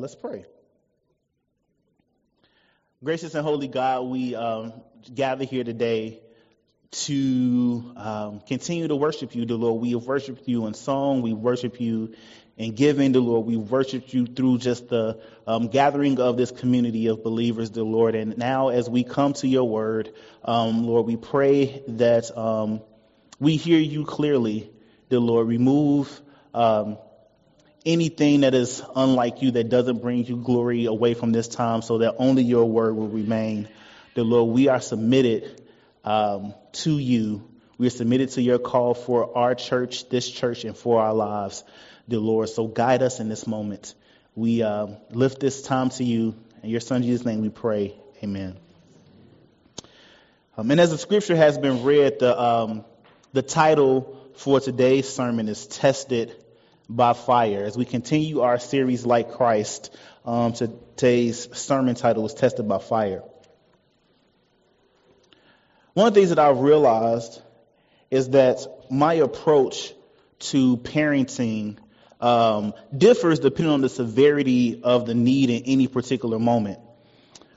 Let's pray. Gracious and holy God, we um, gather here today to um, continue to worship you, the Lord. We have worshiped you in song, we worship you in giving, the Lord. We worship you through just the um, gathering of this community of believers, the Lord. And now, as we come to your word, um, Lord, we pray that um, we hear you clearly, the Lord. Remove um, anything that is unlike you that doesn't bring you glory away from this time so that only your word will remain. The Lord, we are submitted um, to you. We are submitted to your call for our church, this church, and for our lives, dear Lord. So guide us in this moment. We uh, lift this time to you. In your son Jesus' name we pray. Amen. Um, and as the scripture has been read, the, um, the title for today's sermon is Tested by fire. As we continue our series like Christ, um, today's sermon title is Tested by Fire. One of the things that I've realized is that my approach to parenting um, differs depending on the severity of the need in any particular moment.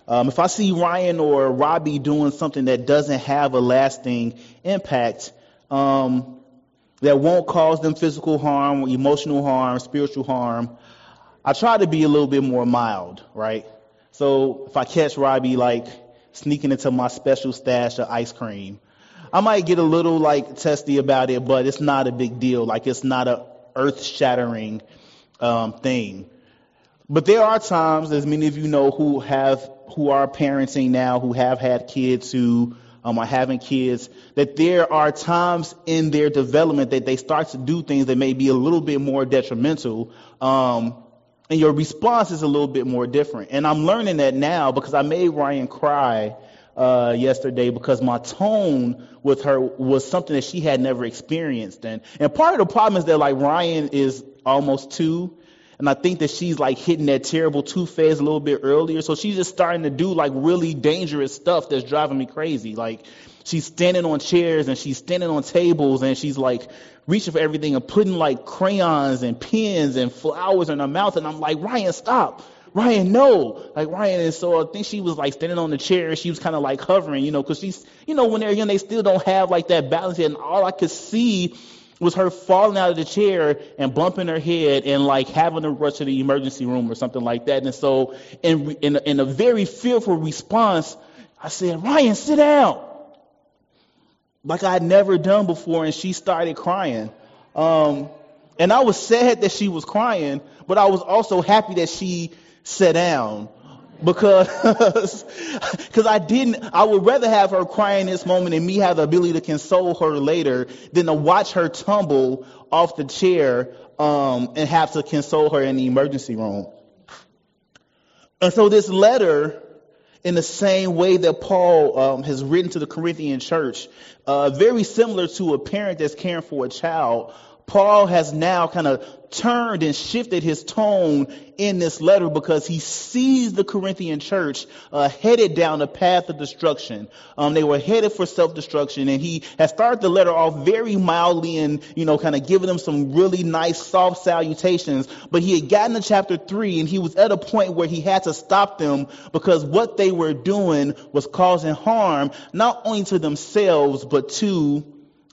Um, if I see Ryan or Robbie doing something that doesn't have a lasting impact, um, that won't cause them physical harm, emotional harm, spiritual harm. I try to be a little bit more mild, right? So if I catch Robbie like sneaking into my special stash of ice cream, I might get a little like testy about it, but it's not a big deal. Like it's not a earth shattering um, thing. But there are times, as many of you know, who have who are parenting now, who have had kids who um, are having kids, that there are times in their development that they start to do things that may be a little bit more detrimental. Um, and your response is a little bit more different. And I'm learning that now because I made Ryan cry uh, yesterday because my tone with her was something that she had never experienced. And, and part of the problem is that like Ryan is almost two and I think that she's like hitting that terrible two phase a little bit earlier. So she's just starting to do like really dangerous stuff that's driving me crazy. Like she's standing on chairs and she's standing on tables and she's like reaching for everything and putting like crayons and pens and flowers in her mouth. And I'm like, Ryan, stop. Ryan, no. Like Ryan, and so I think she was like standing on the chair. She was kind of like hovering, you know, because she's, you know, when they're young, they still don't have like that balance. Yet. And all I could see was her falling out of the chair and bumping her head and like having to rush to the emergency room or something like that. And so in, in, in a very fearful response, I said, Ryan, sit down. Like I had never done before. And she started crying. Um, and I was sad that she was crying, but I was also happy that she sat down because because I didn't I would rather have her crying this moment and me have the ability to console her later than to watch her tumble off the chair um, and have to console her in the emergency room. And so this letter, in the same way that Paul um, has written to the Corinthian church, uh, very similar to a parent that's caring for a child, Paul has now kind of turned and shifted his tone in this letter because he sees the Corinthian church uh, headed down a path of destruction. Um, they were headed for self-destruction, and he has started the letter off very mildly and you know kind of giving them some really nice soft salutations. But he had gotten to chapter three, and he was at a point where he had to stop them because what they were doing was causing harm not only to themselves but to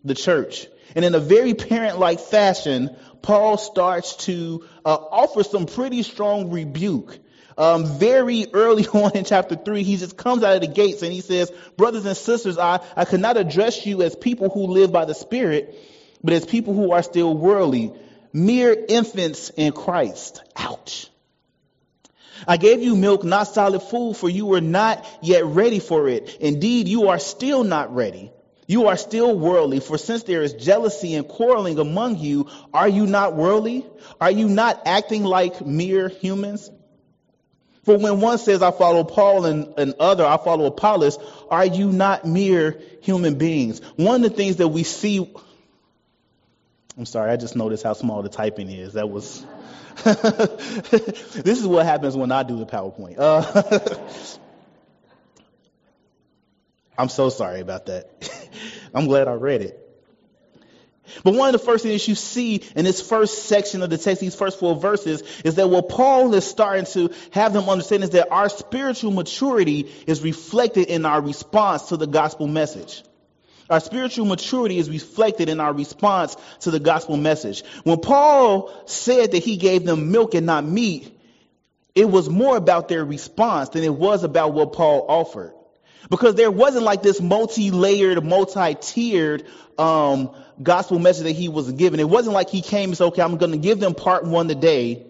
the church. And in a very parent like fashion, Paul starts to uh, offer some pretty strong rebuke. Um, very early on in chapter 3, he just comes out of the gates and he says, Brothers and sisters, I, I cannot address you as people who live by the Spirit, but as people who are still worldly, mere infants in Christ. Ouch. I gave you milk, not solid food, for you were not yet ready for it. Indeed, you are still not ready. You are still worldly, for since there is jealousy and quarreling among you, are you not worldly? Are you not acting like mere humans? For when one says, I follow Paul and, and other, I follow Apollos, are you not mere human beings? One of the things that we see, I'm sorry, I just noticed how small the typing is. That was, this is what happens when I do the PowerPoint. Uh, I'm so sorry about that. I'm glad I read it. But one of the first things you see in this first section of the text, these first four verses, is that what Paul is starting to have them understand is that our spiritual maturity is reflected in our response to the gospel message. Our spiritual maturity is reflected in our response to the gospel message. When Paul said that he gave them milk and not meat, it was more about their response than it was about what Paul offered. Because there wasn't like this multi-layered, multi-tiered um, gospel message that he was given. It wasn't like he came and said, okay, I'm going to give them part one today.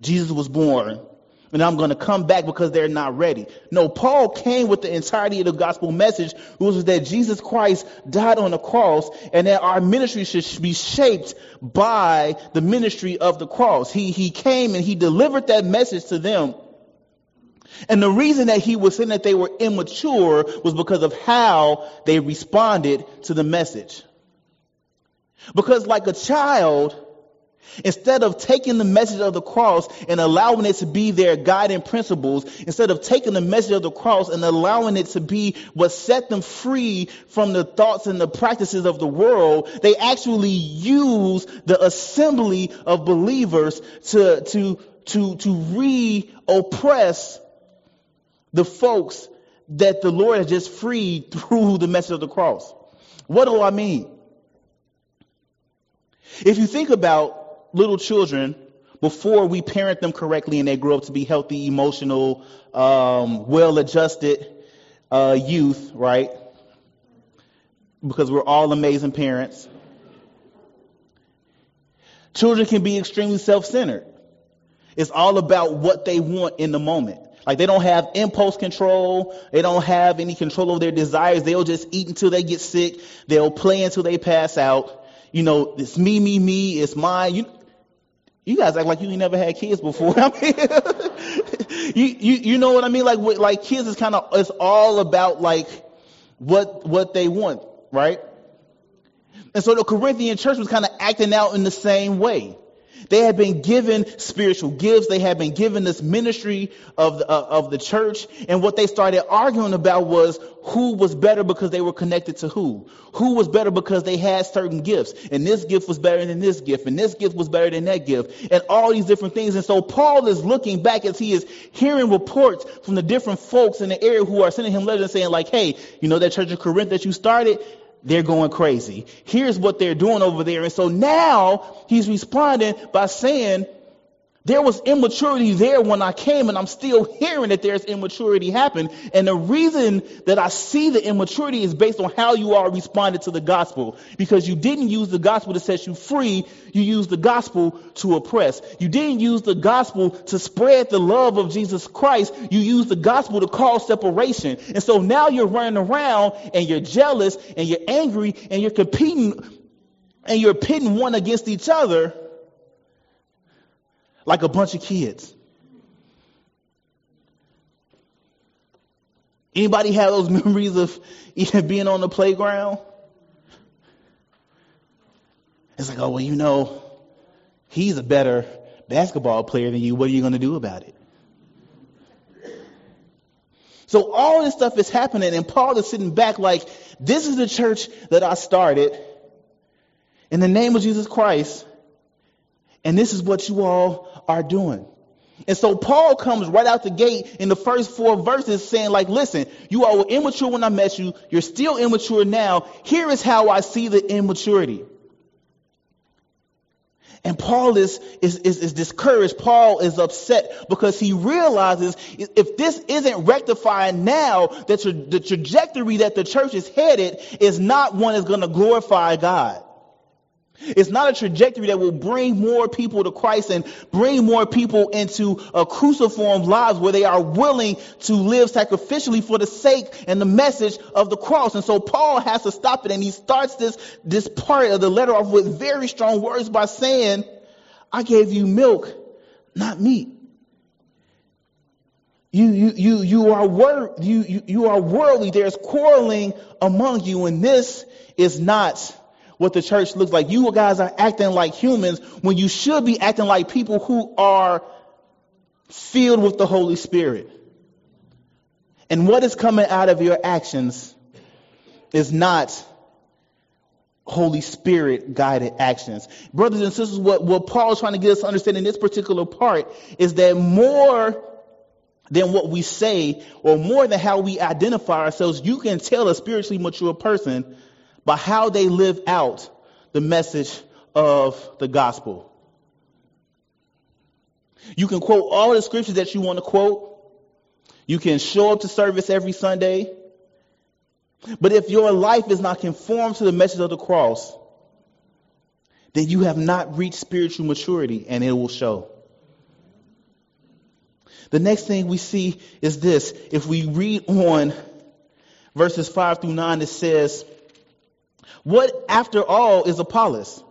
Jesus was born. And I'm going to come back because they're not ready. No, Paul came with the entirety of the gospel message, which was that Jesus Christ died on the cross and that our ministry should be shaped by the ministry of the cross. He, he came and he delivered that message to them. And the reason that he was saying that they were immature was because of how they responded to the message. Because like a child, Instead of taking the message of the cross and allowing it to be their guiding principles, instead of taking the message of the cross and allowing it to be what set them free from the thoughts and the practices of the world, they actually use the assembly of believers to, to, to, to re-oppress the folks that the Lord has just freed through the message of the cross. What do I mean? If you think about little children before we parent them correctly and they grow up to be healthy, emotional, um, well-adjusted uh, youth, right? Because we're all amazing parents. Children can be extremely self-centered. It's all about what they want in the moment. Like they don't have impulse control. They don't have any control over their desires. They'll just eat until they get sick. They'll play until they pass out. You know, it's me, me, me. It's mine. You, you guys act like you ain't never had kids before. I mean, you, you, you know what I mean? Like, like kids is kind of, it's all about like what, what they want, right? And so the Corinthian church was kind of acting out in the same way. They had been given spiritual gifts. They had been given this ministry of the, uh, of the church. And what they started arguing about was who was better because they were connected to who. Who was better because they had certain gifts. And this gift was better than this gift. And this gift was better than that gift. And all these different things. And so Paul is looking back as he is hearing reports from the different folks in the area who are sending him letters and saying like, hey, you know that church of Corinth that you started? They're going crazy. Here's what they're doing over there. And so now he's responding by saying, there was immaturity there when I came, and I'm still hearing that there's immaturity happen. And the reason that I see the immaturity is based on how you all responded to the gospel. Because you didn't use the gospel to set you free, you used the gospel to oppress. You didn't use the gospel to spread the love of Jesus Christ, you used the gospel to cause separation. And so now you're running around and you're jealous and you're angry and you're competing and you're pitting one against each other like a bunch of kids. Anybody have those memories of being on the playground? It's like, oh, well, you know, he's a better basketball player than you. What are you going to do about it? So all this stuff is happening, and Paul is sitting back like, this is the church that I started in the name of Jesus Christ, and this is what you all are doing. And so Paul comes right out the gate in the first four verses saying like, listen, you all were immature when I met you. You're still immature now. Here is how I see the immaturity. And Paul is, is, is, is, discouraged. Paul is upset because he realizes if this isn't rectified now, that the trajectory that the church is headed is not one that's going to glorify God. It's not a trajectory that will bring more people to Christ and bring more people into a cruciform lives where they are willing to live sacrificially for the sake and the message of the cross. And so Paul has to stop it and he starts this, this part of the letter off with very strong words by saying, I gave you milk, not meat. You, you, you, you are wor- you, you, you are worldly. There's quarreling among you and this is not what the church looks like. You guys are acting like humans when you should be acting like people who are filled with the Holy Spirit. And what is coming out of your actions is not Holy Spirit guided actions. Brothers and sisters, what, what Paul is trying to get us to understand in this particular part is that more than what we say or more than how we identify ourselves, you can tell a spiritually mature person by how they live out the message of the gospel. You can quote all the scriptures that you want to quote. You can show up to service every Sunday. But if your life is not conformed to the message of the cross, then you have not reached spiritual maturity and it will show. The next thing we see is this. If we read on verses 5 through 9, it says, What after all is Apollos?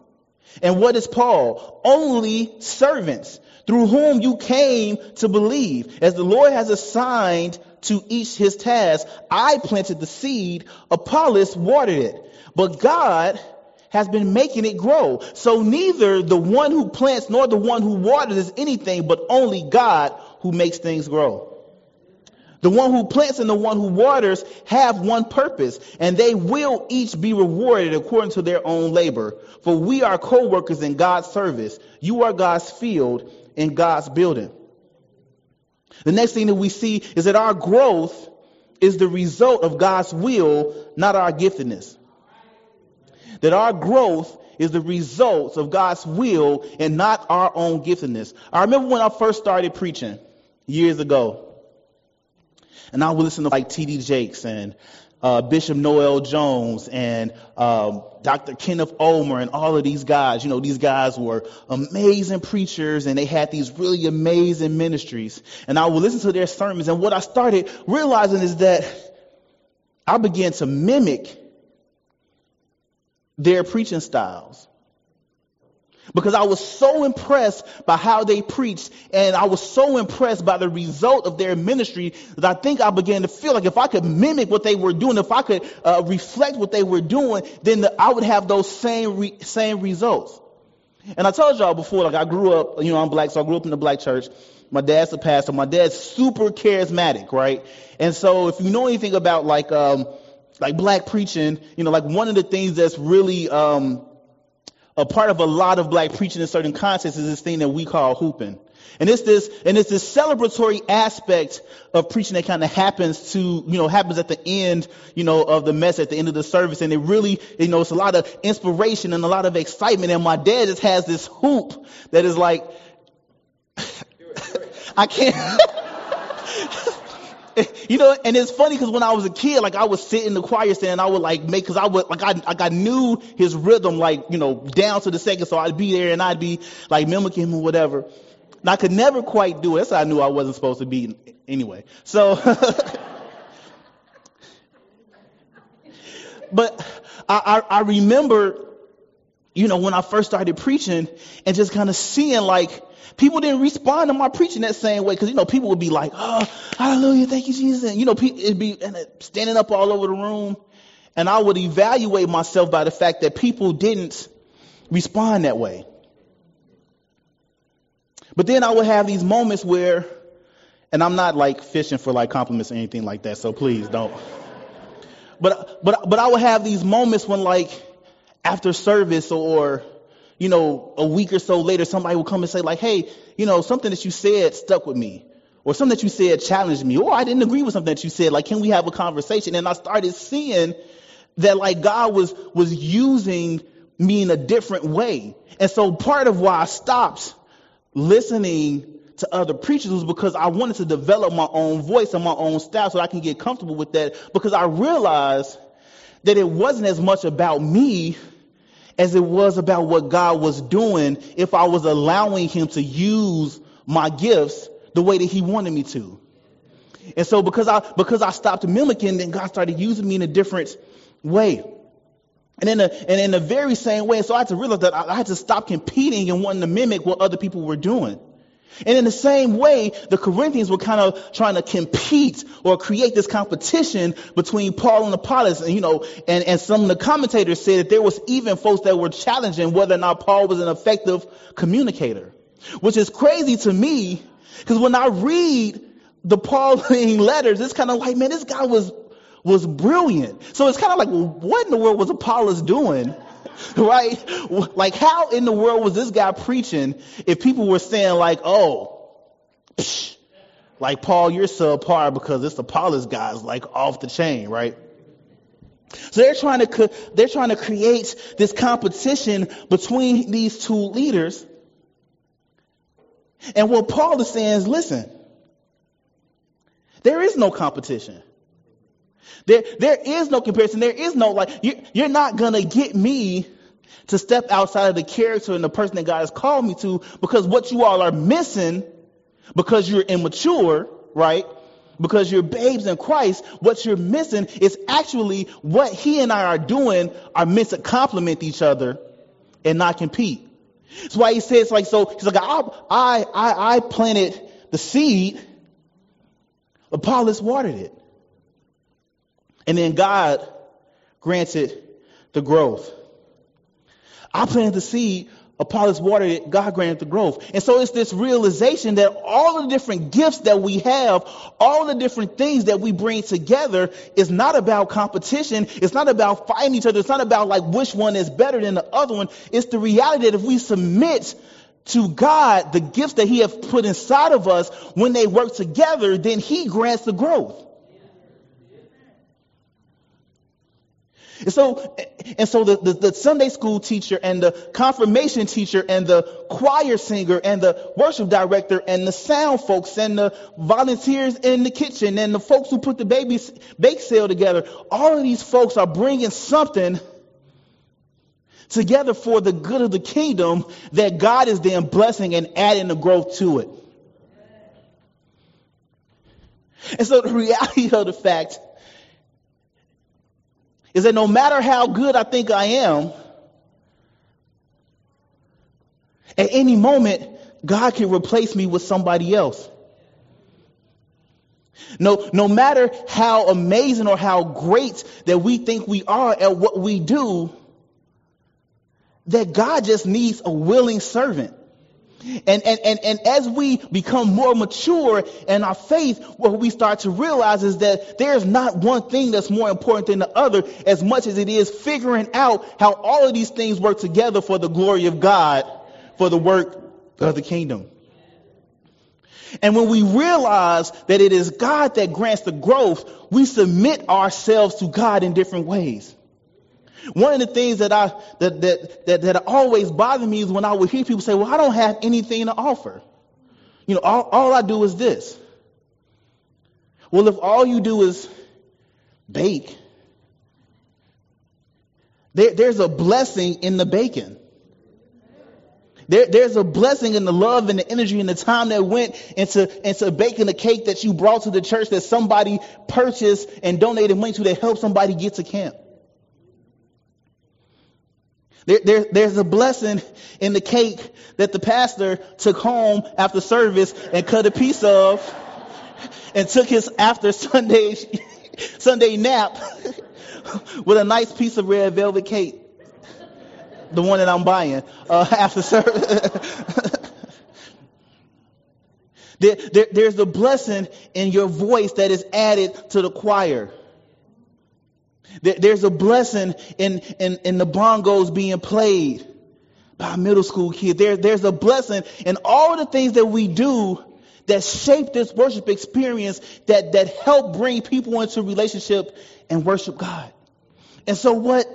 And what is Paul? Only servants through whom you came to believe, as the Lord has assigned to each his task. I planted the seed, Apollos watered it, but God has been making it grow. So neither the one who plants nor the one who waters is anything, but only God who makes things grow. The one who plants and the one who waters have one purpose, and they will each be rewarded according to their own labor. For we are co-workers in God's service. You are God's field in God's building. The next thing that we see is that our growth is the result of God's will, not our giftedness. That our growth is the result of God's will and not our own giftedness. I remember when I first started preaching years ago, and I would listen to like T.D. Jakes and uh, Bishop Noel Jones and um, Dr. Kenneth Ulmer and all of these guys. You know, these guys were amazing preachers and they had these really amazing ministries. And I would listen to their sermons. And what I started realizing is that I began to mimic their preaching styles because I was so impressed by how they preached and I was so impressed by the result of their ministry that I think I began to feel like if I could mimic what they were doing, if I could uh, reflect what they were doing, then the, I would have those same re- same results. And I told y'all before, like I grew up, you know, I'm black, so I grew up in the black church. My dad's a pastor. My dad's super charismatic, right? And so if you know anything about like um like black preaching, you know, like one of the things that's really um a part of a lot of black preaching in certain contexts is this thing that we call hooping. And it's this, and it's this celebratory aspect of preaching that kind of happens to, you know, happens at the end, you know, of the mess at the end of the service. And it really, you know, it's a lot of inspiration and a lot of excitement. And my dad just has this hoop that is like, I can't, you know, and it's funny because when I was a kid, like I would sit in the choir stand and I would like make, cause I would, like I, like I knew his rhythm, like, you know, down to the second. So I'd be there and I'd be like mimicking him or whatever. And I could never quite do it. That's how I knew I wasn't supposed to be anyway. So, but I, I, I remember, you know, when I first started preaching and just kind of seeing like, people didn't respond to my preaching that same way because you know people would be like, "Oh, hallelujah, thank you, Jesus," and you know, it'd be standing up all over the room, and I would evaluate myself by the fact that people didn't respond that way. But then I would have these moments where, and I'm not like fishing for like compliments or anything like that, so please don't. But but but I would have these moments when like after service or you know, a week or so later, somebody will come and say like, hey, you know, something that you said stuck with me. Or something that you said challenged me. Or I didn't agree with something that you said. Like, can we have a conversation? And I started seeing that like God was, was using me in a different way. And so part of why I stopped listening to other preachers was because I wanted to develop my own voice and my own style so I can get comfortable with that because I realized that it wasn't as much about me as it was about what God was doing if I was allowing Him to use my gifts the way that He wanted me to. And so because I because I stopped mimicking, then God started using me in a different way. And in, a, and in the very same way, so I had to realize that I, I had to stop competing and wanting to mimic what other people were doing. And in the same way, the Corinthians were kind of trying to compete or create this competition between Paul and Apollos. And, you know, and, and some of the commentators said that there was even folks that were challenging whether or not Paul was an effective communicator, which is crazy to me because when I read the Pauline letters, it's kind of like, man, this guy was, was brilliant. So it's kind of like, what in the world was Apollos doing? right? Like how in the world was this guy preaching if people were saying like, oh, psh, like Paul, you're subpar because this Apollos guy's like off the chain, right? So they're trying to they're trying to create this competition between these two leaders. And what Paul is saying is, listen, there is no competition. There, there is no comparison. There is no like you, you're not gonna get me to step outside of the character and the person that God has called me to because what you all are missing because you're immature, right? Because you're babes in Christ, what you're missing is actually what he and I are doing are meant to complement each other and not compete. That's why he says like so. He's like I I I, I planted the seed, Apollos watered it, and then God granted the growth. I planted the seed, Apollos watered it, God granted the growth. And so it's this realization that all the different gifts that we have, all the different things that we bring together is not about competition. It's not about fighting each other. It's not about like which one is better than the other one. It's the reality that if we submit to God the gifts that He has put inside of us, when they work together, then He grants the growth. And so, and so the, the, the, Sunday school teacher and the confirmation teacher and the choir singer and the worship director and the sound folks and the volunteers in the kitchen and the folks who put the baby bake sale together, all of these folks are bringing something together for the good of the kingdom that God is then blessing and adding the growth to it. And so the reality of the fact is that no matter how good I think I am, at any moment, God can replace me with somebody else. No, no matter how amazing or how great that we think we are at what we do, that God just needs a willing servant. And, and, and, and as we become more mature in our faith, what we start to realize is that there's not one thing that's more important than the other as much as it is figuring out how all of these things work together for the glory of God, for the work of the kingdom. And when we realize that it is God that grants the growth, we submit ourselves to God in different ways. One of the things that I that that that, that always bothered me is when I would hear people say, "Well, I don't have anything to offer." You know, all, all I do is this. Well, if all you do is bake, there, there's a blessing in the bacon. There, there's a blessing in the love and the energy and the time that went into, into baking the cake that you brought to the church that somebody purchased and donated money to that helped somebody get to camp. There, there, there's a blessing in the cake that the pastor took home after service and cut a piece of and took his after Sunday, Sunday nap with a nice piece of red velvet cake. The one that I'm buying uh, after service. there, there, there's a blessing in your voice that is added to the choir. There's a blessing in, in, in the bongos being played by middle school kids. There, there's a blessing in all the things that we do that shape this worship experience that, that help bring people into relationship and worship God. And so what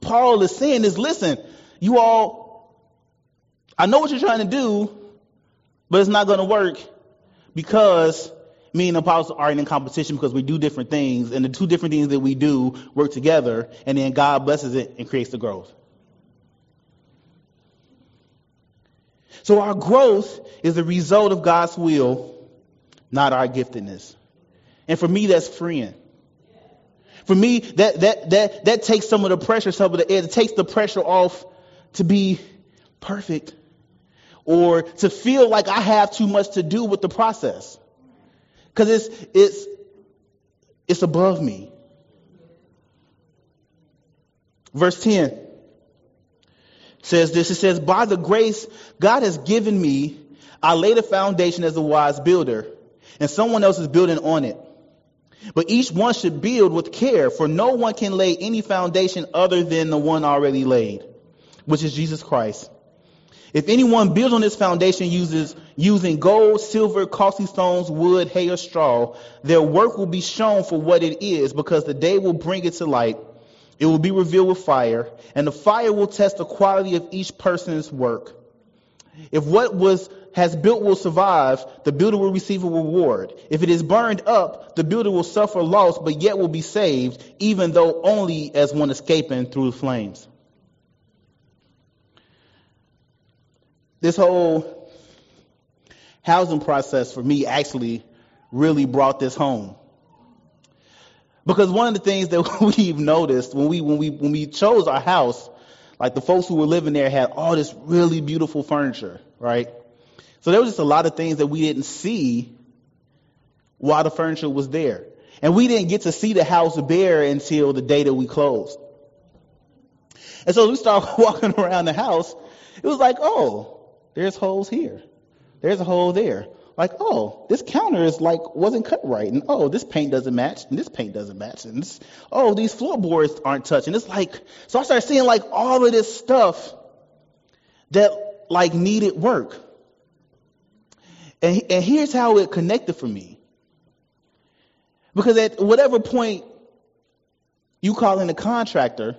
Paul is saying is, listen, you all, I know what you're trying to do, but it's not going to work because me and Apollos aren't in competition because we do different things, and the two different things that we do work together, and then God blesses it and creates the growth. So our growth is the result of God's will, not our giftedness. And for me, that's freeing. For me, that that that that takes some of the pressure, some of the it takes the pressure off to be perfect or to feel like I have too much to do with the process. Because it's, it's, it's above me. Verse 10 says this. It says, by the grace God has given me, I laid a foundation as a wise builder, and someone else is building on it. But each one should build with care, for no one can lay any foundation other than the one already laid, which is Jesus Christ. If anyone builds on this foundation uses using gold, silver, costly stones, wood, hay, or straw, their work will be shown for what it is, because the day will bring it to light. It will be revealed with fire, and the fire will test the quality of each person's work. If what was has built will survive, the builder will receive a reward. If it is burned up, the builder will suffer loss, but yet will be saved, even though only as one escaping through the flames. This whole housing process for me actually really brought this home. Because one of the things that we've noticed when we when we when we chose our house, like the folks who were living there had all this really beautiful furniture, right? So there was just a lot of things that we didn't see while the furniture was there. And we didn't get to see the house bare until the day that we closed. And so we started walking around the house. It was like, oh, there's holes here. There's a hole there. Like, oh, this counter is like wasn't cut right, and oh, this paint doesn't match, and this paint doesn't match, and this, oh, these floorboards aren't touching. It's like, so I started seeing like all of this stuff that like needed work. And, and here's how it connected for me. Because at whatever point you call in a contractor,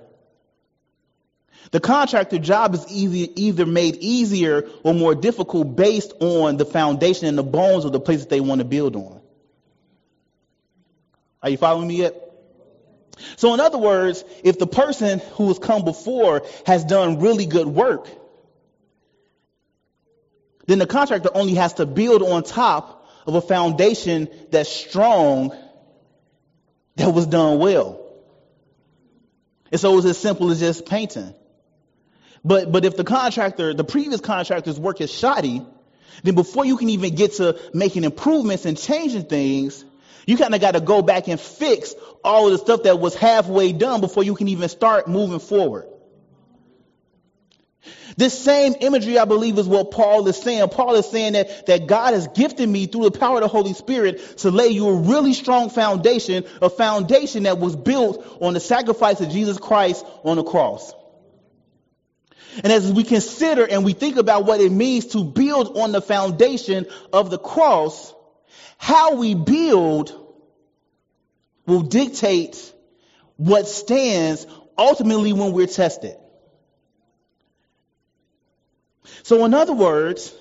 the contractor job is easy, either made easier or more difficult based on the foundation and the bones of the place that they want to build on. Are you following me yet? So in other words, if the person who has come before has done really good work, then the contractor only has to build on top of a foundation that's strong that was done well. And so it's as simple as just painting. But but if the contractor, the previous contractor's work is shoddy, then before you can even get to making improvements and changing things, you kind of got to go back and fix all of the stuff that was halfway done before you can even start moving forward. This same imagery, I believe, is what Paul is saying. Paul is saying that, that God has gifted me through the power of the Holy Spirit to lay you a really strong foundation, a foundation that was built on the sacrifice of Jesus Christ on the cross. And as we consider and we think about what it means to build on the foundation of the cross, how we build will dictate what stands ultimately when we're tested. So, in other words,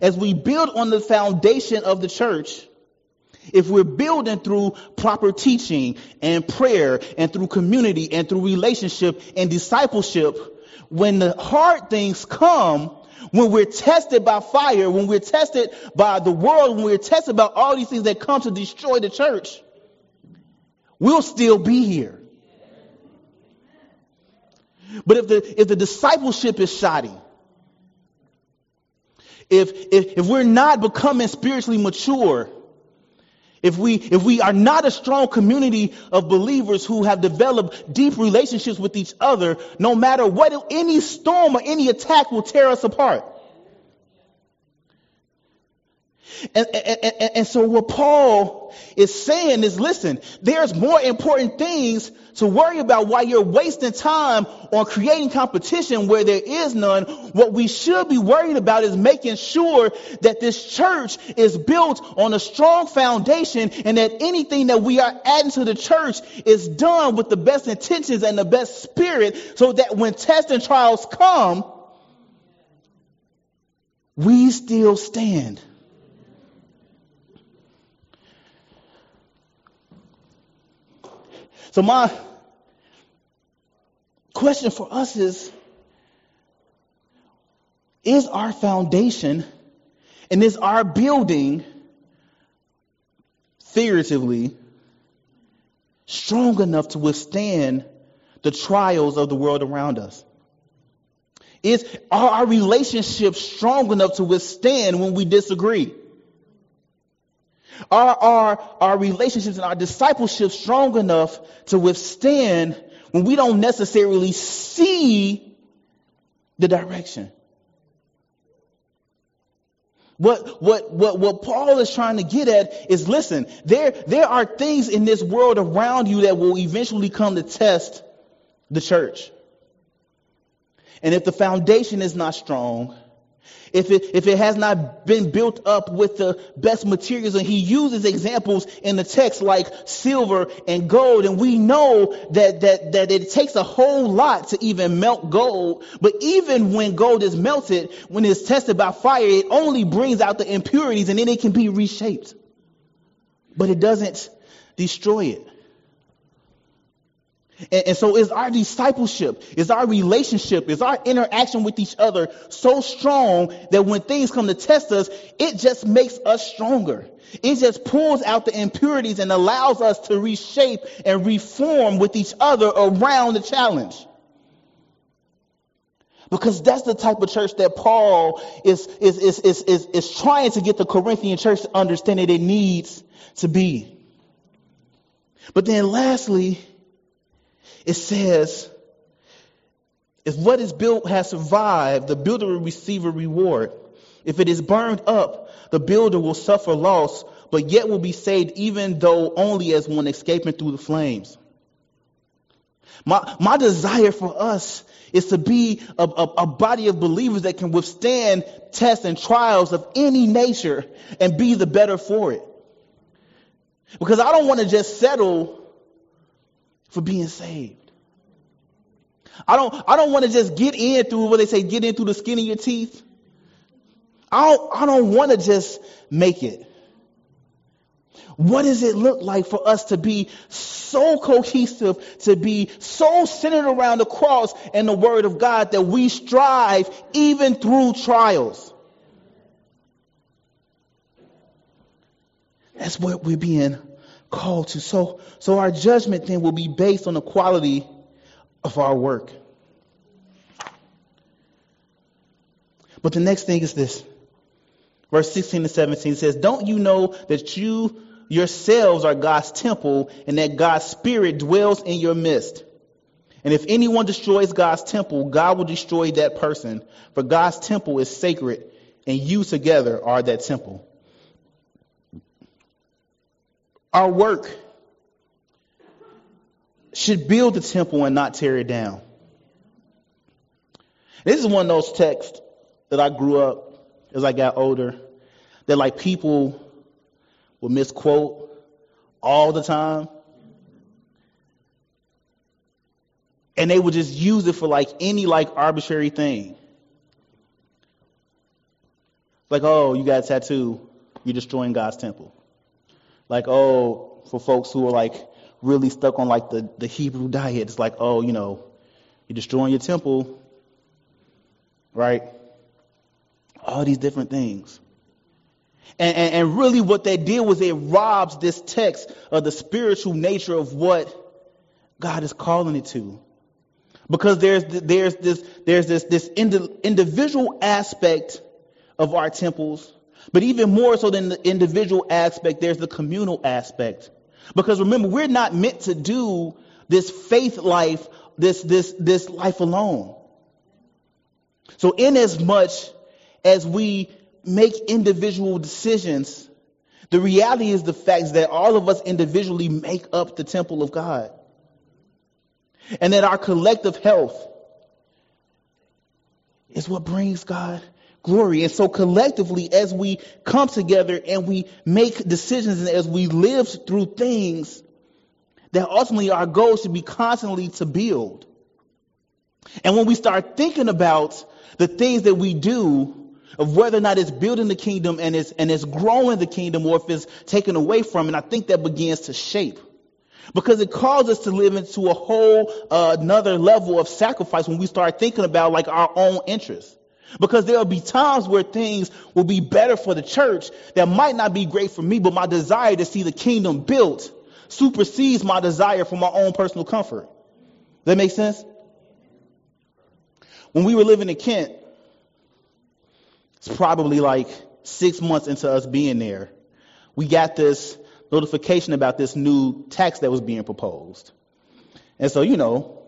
as we build on the foundation of the church, if we're building through proper teaching and prayer and through community and through relationship and discipleship, when the hard things come, when we're tested by fire, when we're tested by the world, when we're tested by all these things that come to destroy the church, we'll still be here. But if the, if the discipleship is shoddy, if, if, if we're not becoming spiritually mature, if we, if we are not a strong community of believers who have developed deep relationships with each other, no matter what, any storm or any attack will tear us apart. And, and, and, so what Paul is saying is, listen, there's more important things to worry about while you're wasting time on creating competition where there is none. What we should be worried about is making sure that this church is built on a strong foundation and that anything that we are adding to the church is done with the best intentions and the best spirit so that when tests and trials come, we still stand. So my question for us is, is our foundation and is our building figuratively strong enough to withstand the trials of the world around us? Is are our relationships strong enough to withstand when we disagree? Are our, our relationships and our discipleship strong enough to withstand when we don't necessarily see the direction? What, what, what, what Paul is trying to get at is listen, there, there are things in this world around you that will eventually come to test the church. And if the foundation is not strong, if it, if it has not been built up with the best materials, and he uses examples in the text like silver and gold, and we know that, that, that it takes a whole lot to even melt gold, but even when gold is melted, when it's tested by fire, it only brings out the impurities and then it can be reshaped. But it doesn't destroy it. And, and, so is our discipleship, is our relationship, is our interaction with each other so strong that when things come to test us, it just makes us stronger. It just pulls out the impurities and allows us to reshape and reform with each other around the challenge. Because that's the type of church that Paul is, is, is, is, is, is trying to get the Corinthian church to understand that it needs to be. But then lastly, it says, if what is built has survived, the builder will receive a reward. If it is burned up, the builder will suffer loss, but yet will be saved, even though only as one escaping through the flames. My, my desire for us is to be a, a, a, body of believers that can withstand tests and trials of any nature and be the better for it. Because I don't want to just settle for being saved. I don't, I don't want to just get in through what they say, get in through the skin of your teeth. I don't, I don't want to just make it. What does it look like for us to be so cohesive, to be so centered around the cross and the word of God that we strive even through trials? That's what we're being called to. So, so our judgment then will be based on the quality of our work. But the next thing is this. Verse 16 to 17 says, Don't you know that you yourselves are God's temple and that God's Spirit dwells in your midst? And if anyone destroys God's temple, God will destroy that person. For God's temple is sacred, and you together are that temple. Our work should build the temple and not tear it down. This is one of those texts that I grew up as I got older that like people would misquote all the time. And they would just use it for like any like arbitrary thing. Like, oh, you got a tattoo, you're destroying God's temple. Like, oh, for folks who are like really stuck on like the, the Hebrew diet, it's like, oh, you know, you're destroying your temple, right? All these different things. And, and, and really what they did was it robs this text of the spiritual nature of what God is calling it to. Because there's, there's this, there's this, this individual aspect of our temples, but even more so than the individual aspect, there's the communal aspect. Because remember, we're not meant to do this faith life, this, this, this life alone. So in as much as we make individual decisions, the reality is the fact that all of us individually make up the temple of God. And that our collective health is what brings God glory. And so collectively, as we come together and we make decisions and as we live through things, that ultimately our goal should be constantly to build. And when we start thinking about the things that we do, of whether or not it's building the kingdom and it's, and it's growing the kingdom or if it's taken away from it, I think that begins to shape. Because it calls us to live into a whole uh, another level of sacrifice when we start thinking about like our own interests. Because there'll be times where things will be better for the church that might not be great for me, but my desire to see the kingdom built supersedes my desire for my own personal comfort. Does that make sense? When we were living in Kent, it's probably like six months into us being there, we got this notification about this new tax that was being proposed. And so, you know,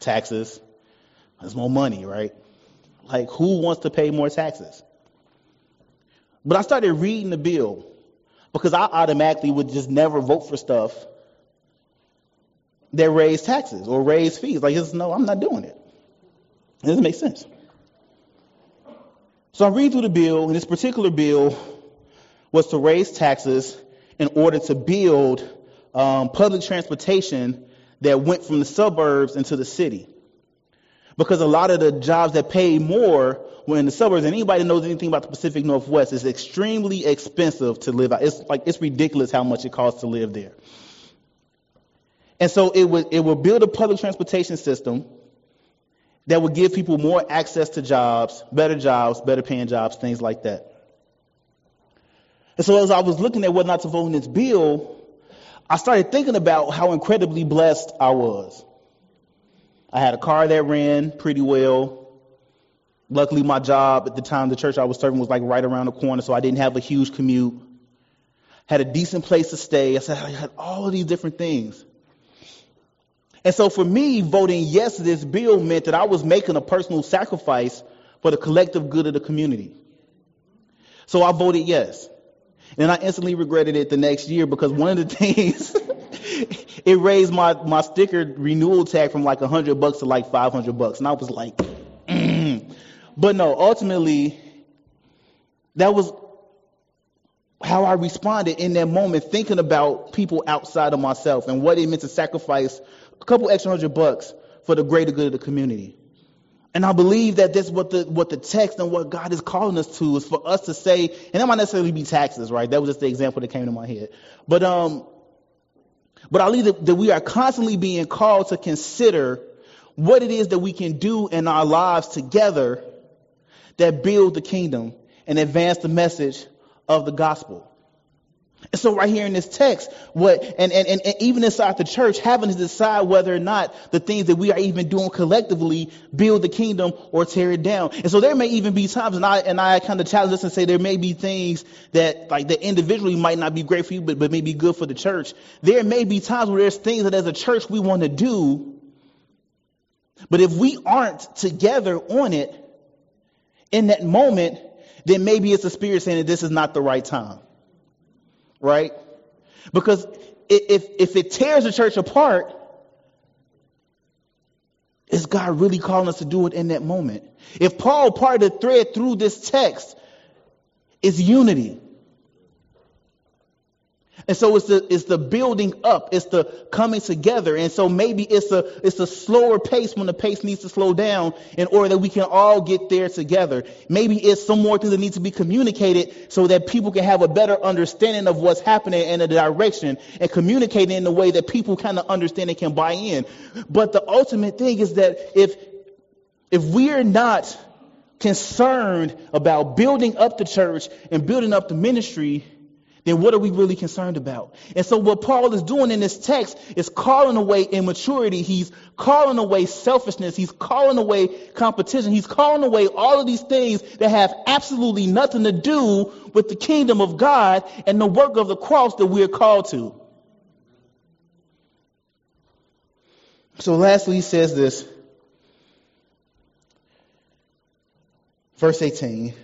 taxes, there's more money, right? Like, who wants to pay more taxes? But I started reading the bill because I automatically would just never vote for stuff that raised taxes or raised fees. Like, just, no, I'm not doing it. It doesn't make sense. So I read through the bill, and this particular bill was to raise taxes in order to build um, public transportation that went from the suburbs into the city. Because a lot of the jobs that pay more were in the suburbs, and anybody knows anything about the Pacific Northwest, it's extremely expensive to live out. It's like it's ridiculous how much it costs to live there. And so it would it would build a public transportation system that would give people more access to jobs, better jobs, better paying jobs, things like that. And so as I was looking at or not to vote in this bill, I started thinking about how incredibly blessed I was. I had a car that ran pretty well. Luckily, my job at the time, the church I was serving was like right around the corner, so I didn't have a huge commute. Had a decent place to stay. I said I had all of these different things. And so for me, voting yes to this bill meant that I was making a personal sacrifice for the collective good of the community. So I voted yes. And I instantly regretted it the next year because one of the things, it raised my, my sticker renewal tag from like 100 bucks to like 500 bucks. And I was like, mm. but no, ultimately, that was how I responded in that moment, thinking about people outside of myself and what it meant to sacrifice a couple extra hundred bucks for the greater good of the community. And I believe that that's what the what the text and what God is calling us to is for us to say, and that might necessarily be taxes, right? That was just the example that came to my head. But um, but I believe that, that we are constantly being called to consider what it is that we can do in our lives together that build the kingdom and advance the message of the gospel. And so right here in this text, what and, and, and, even inside the church, having to decide whether or not the things that we are even doing collectively build the kingdom or tear it down. And so there may even be times, and I and I kind of challenge this and say there may be things that like that individually might not be great for you, but, but may be good for the church. There may be times where there's things that as a church we want to do, but if we aren't together on it in that moment, then maybe it's the spirit saying that this is not the right time right? Because if, if it tears the church apart, is God really calling us to do it in that moment? If Paul parted the thread through this text is unity. And so it's the it's the building up, it's the coming together. And so maybe it's a it's a slower pace when the pace needs to slow down in order that we can all get there together. Maybe it's some more things that need to be communicated so that people can have a better understanding of what's happening in the direction and communicate in a way that people kind of understand and can buy in. But the ultimate thing is that if if we're not concerned about building up the church and building up the ministry, then what are we really concerned about? And so what Paul is doing in this text is calling away immaturity. He's calling away selfishness. He's calling away competition. He's calling away all of these things that have absolutely nothing to do with the kingdom of God and the work of the cross that we're called to. So lastly, he says this. Verse 18.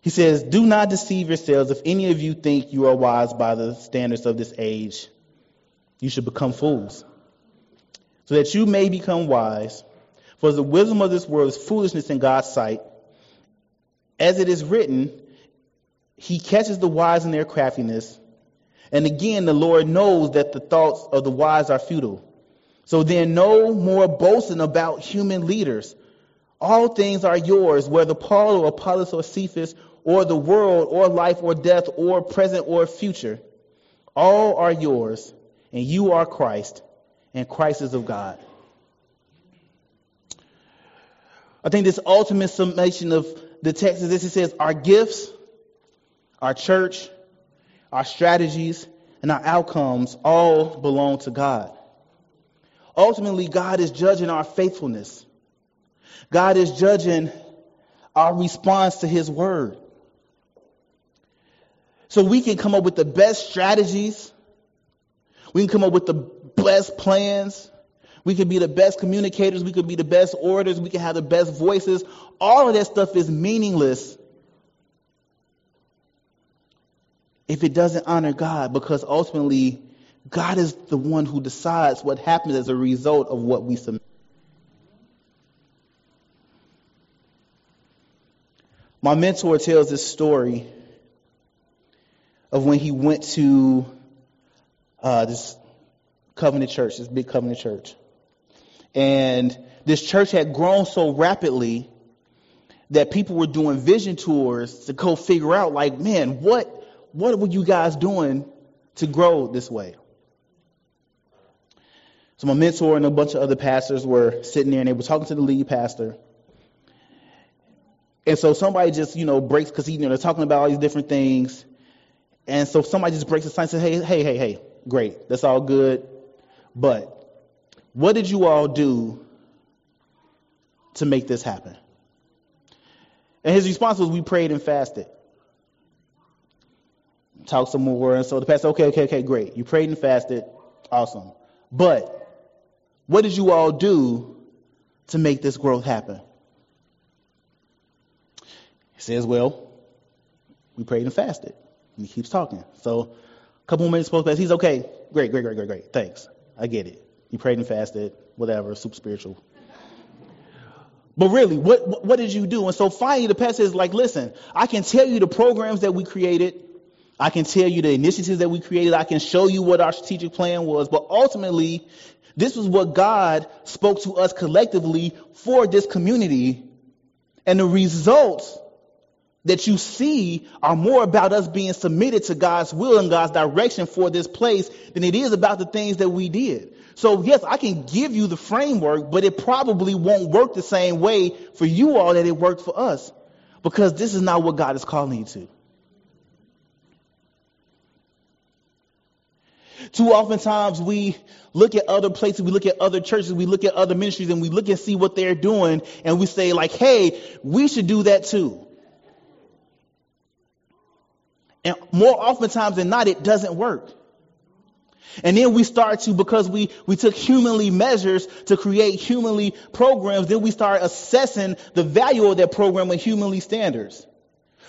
He says, Do not deceive yourselves. If any of you think you are wise by the standards of this age, you should become fools, so that you may become wise. For the wisdom of this world is foolishness in God's sight. As it is written, He catches the wise in their craftiness. And again, the Lord knows that the thoughts of the wise are futile. So then, no more boasting about human leaders. All things are yours, whether Paul or Apollos or Cephas or the world or life or death or present or future. All are yours, and you are Christ, and Christ is of God. I think this ultimate summation of the text is this it says, Our gifts, our church, our strategies, and our outcomes all belong to God. Ultimately, God is judging our faithfulness. God is judging our response to His word. So we can come up with the best strategies. We can come up with the best plans. We can be the best communicators. We can be the best orators. We can have the best voices. All of that stuff is meaningless if it doesn't honor God, because ultimately God is the one who decides what happens as a result of what we submit. My mentor tells this story of when he went to uh, this covenant church, this big covenant church. And this church had grown so rapidly that people were doing vision tours to go figure out, like, man, what what were you guys doing to grow this way? So my mentor and a bunch of other pastors were sitting there and they were talking to the lead pastor. And so somebody just, you know, breaks because you know they're talking about all these different things. And so somebody just breaks the sign and says, Hey, hey, hey, hey, great, that's all good. But what did you all do to make this happen? And his response was, We prayed and fasted. Talk some more. And so the pastor, okay, okay, okay, great. You prayed and fasted. Awesome. But what did you all do to make this growth happen? He says, Well, we prayed and fasted. He keeps talking. So a couple minutes post pass. He's okay. Great, great, great, great, great. Thanks. I get it. You prayed and fasted, whatever, super spiritual. But really, what, what did you do? And so finally the pastor is like, listen, I can tell you the programs that we created. I can tell you the initiatives that we created. I can show you what our strategic plan was. But ultimately, this was what God spoke to us collectively for this community. And the results that you see are more about us being submitted to God's will and God's direction for this place than it is about the things that we did. So yes, I can give you the framework, but it probably won't work the same way for you all that it worked for us because this is not what God is calling you to. Too often times we look at other places, we look at other churches, we look at other ministries and we look and see what they're doing and we say like, hey, we should do that too. And more oftentimes than not, it doesn't work. And then we start to, because we, we took humanly measures to create humanly programs, then we start assessing the value of that program with humanly standards.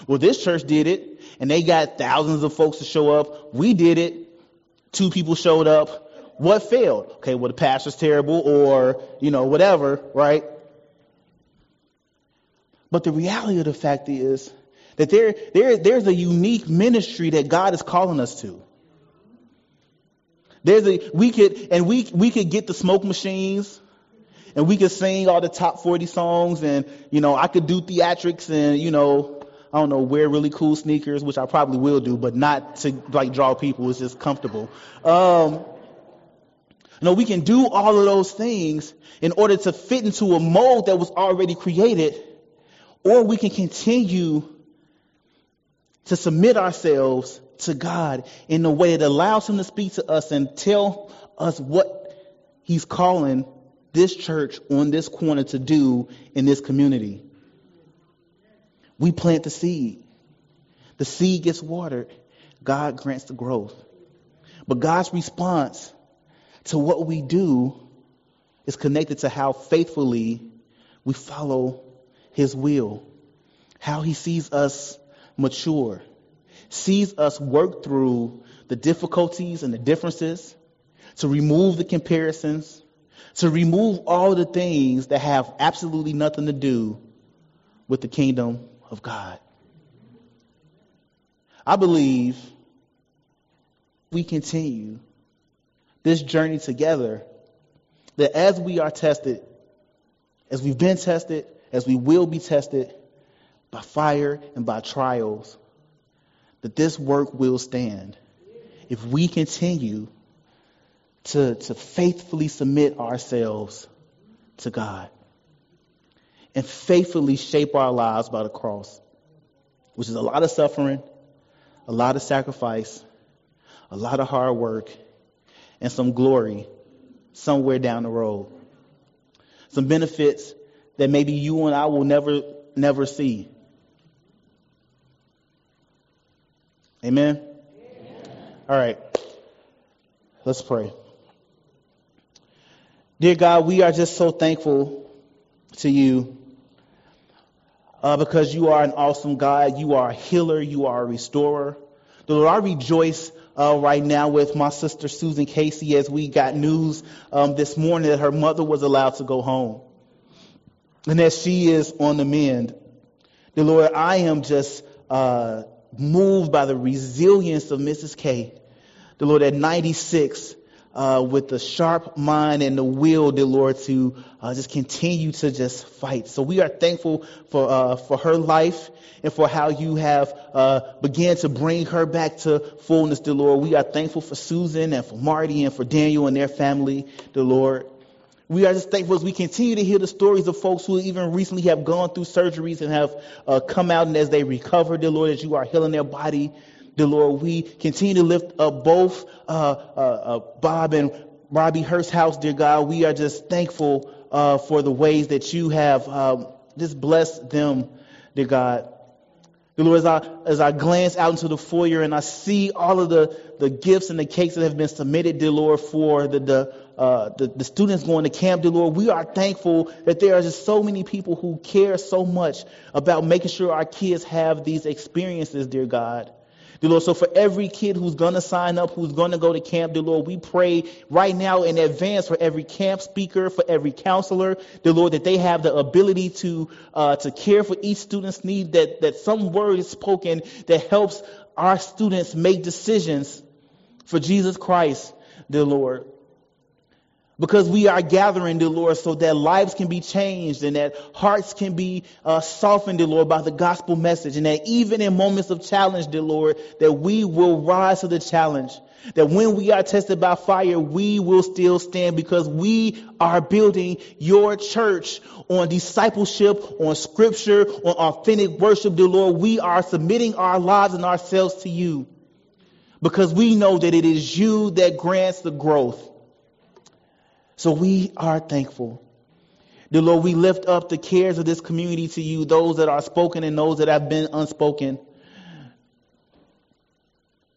Well, this church did it, and they got thousands of folks to show up. We did it. Two people showed up. What failed? Okay, well, the pastor's terrible, or, you know, whatever, right? But the reality of the fact is, that there, there, there's a unique ministry that God is calling us to. There's a, we could, and we, we could get the smoke machines and we could sing all the top 40 songs and, you know, I could do theatrics and, you know, I don't know, wear really cool sneakers, which I probably will do, but not to like draw people. It's just comfortable. Um, know, we can do all of those things in order to fit into a mold that was already created, or we can continue to submit ourselves to God in a way that allows Him to speak to us and tell us what He's calling this church on this corner to do in this community. We plant the seed. The seed gets watered. God grants the growth. But God's response to what we do is connected to how faithfully we follow His will, how He sees us mature, sees us work through the difficulties and the differences, to remove the comparisons, to remove all the things that have absolutely nothing to do with the kingdom of God. I believe we continue this journey together that as we are tested, as we've been tested, as we will be tested, by fire and by trials, that this work will stand if we continue to, to faithfully submit ourselves to God and faithfully shape our lives by the cross, which is a lot of suffering, a lot of sacrifice, a lot of hard work, and some glory somewhere down the road. Some benefits that maybe you and I will never, never see. Amen? All right. Let's pray. Dear God, we are just so thankful to you uh, because you are an awesome God. You are a healer. You are a restorer. The Lord, I rejoice uh, right now with my sister Susan Casey as we got news um, this morning that her mother was allowed to go home. And that she is on the mend. The Lord, I am just uh, moved by the resilience of Mrs. K. The Lord, at 96, uh, with the sharp mind and the will, dear Lord, to uh, just continue to just fight. So we are thankful for uh, for her life and for how you have uh, began to bring her back to fullness, dear Lord. We are thankful for Susan and for Marty and for Daniel and their family, dear Lord. We are just thankful as we continue to hear the stories of folks who even recently have gone through surgeries and have uh, come out and as they recover, dear Lord, as you are healing their body, dear Lord, we continue to lift up both uh, uh, uh Bob and Robbie House, dear God. We are just thankful uh, for the ways that you have um, just blessed them, dear God. Dear Lord, as I, as I glance out into the foyer and I see all of the, the gifts and the cakes that have been submitted, dear Lord, for the, the uh, the, the students going to camp, dear Lord, we are thankful that there are just so many people who care so much about making sure our kids have these experiences, dear God. Dear Lord, so for every kid who's going to sign up, who's going to go to camp, dear Lord, we pray right now in advance for every camp speaker, for every counselor, dear Lord, that they have the ability to uh, to care for each student's need, that, that some word is spoken that helps our students make decisions for Jesus Christ, dear Lord because we are gathering, dear Lord, so that lives can be changed and that hearts can be uh, softened, dear Lord, by the gospel message. And that even in moments of challenge, dear Lord, that we will rise to the challenge. That when we are tested by fire, we will still stand because we are building your church on discipleship, on scripture, on authentic worship, dear Lord. We are submitting our lives and ourselves to you because we know that it is you that grants the growth. So we are thankful. Dear Lord, we lift up the cares of this community to you, those that are spoken and those that have been unspoken.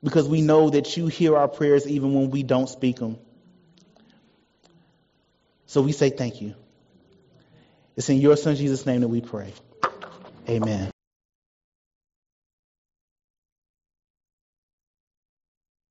Because we know that you hear our prayers even when we don't speak them. So we say thank you. It's in your son Jesus' name that we pray. Amen.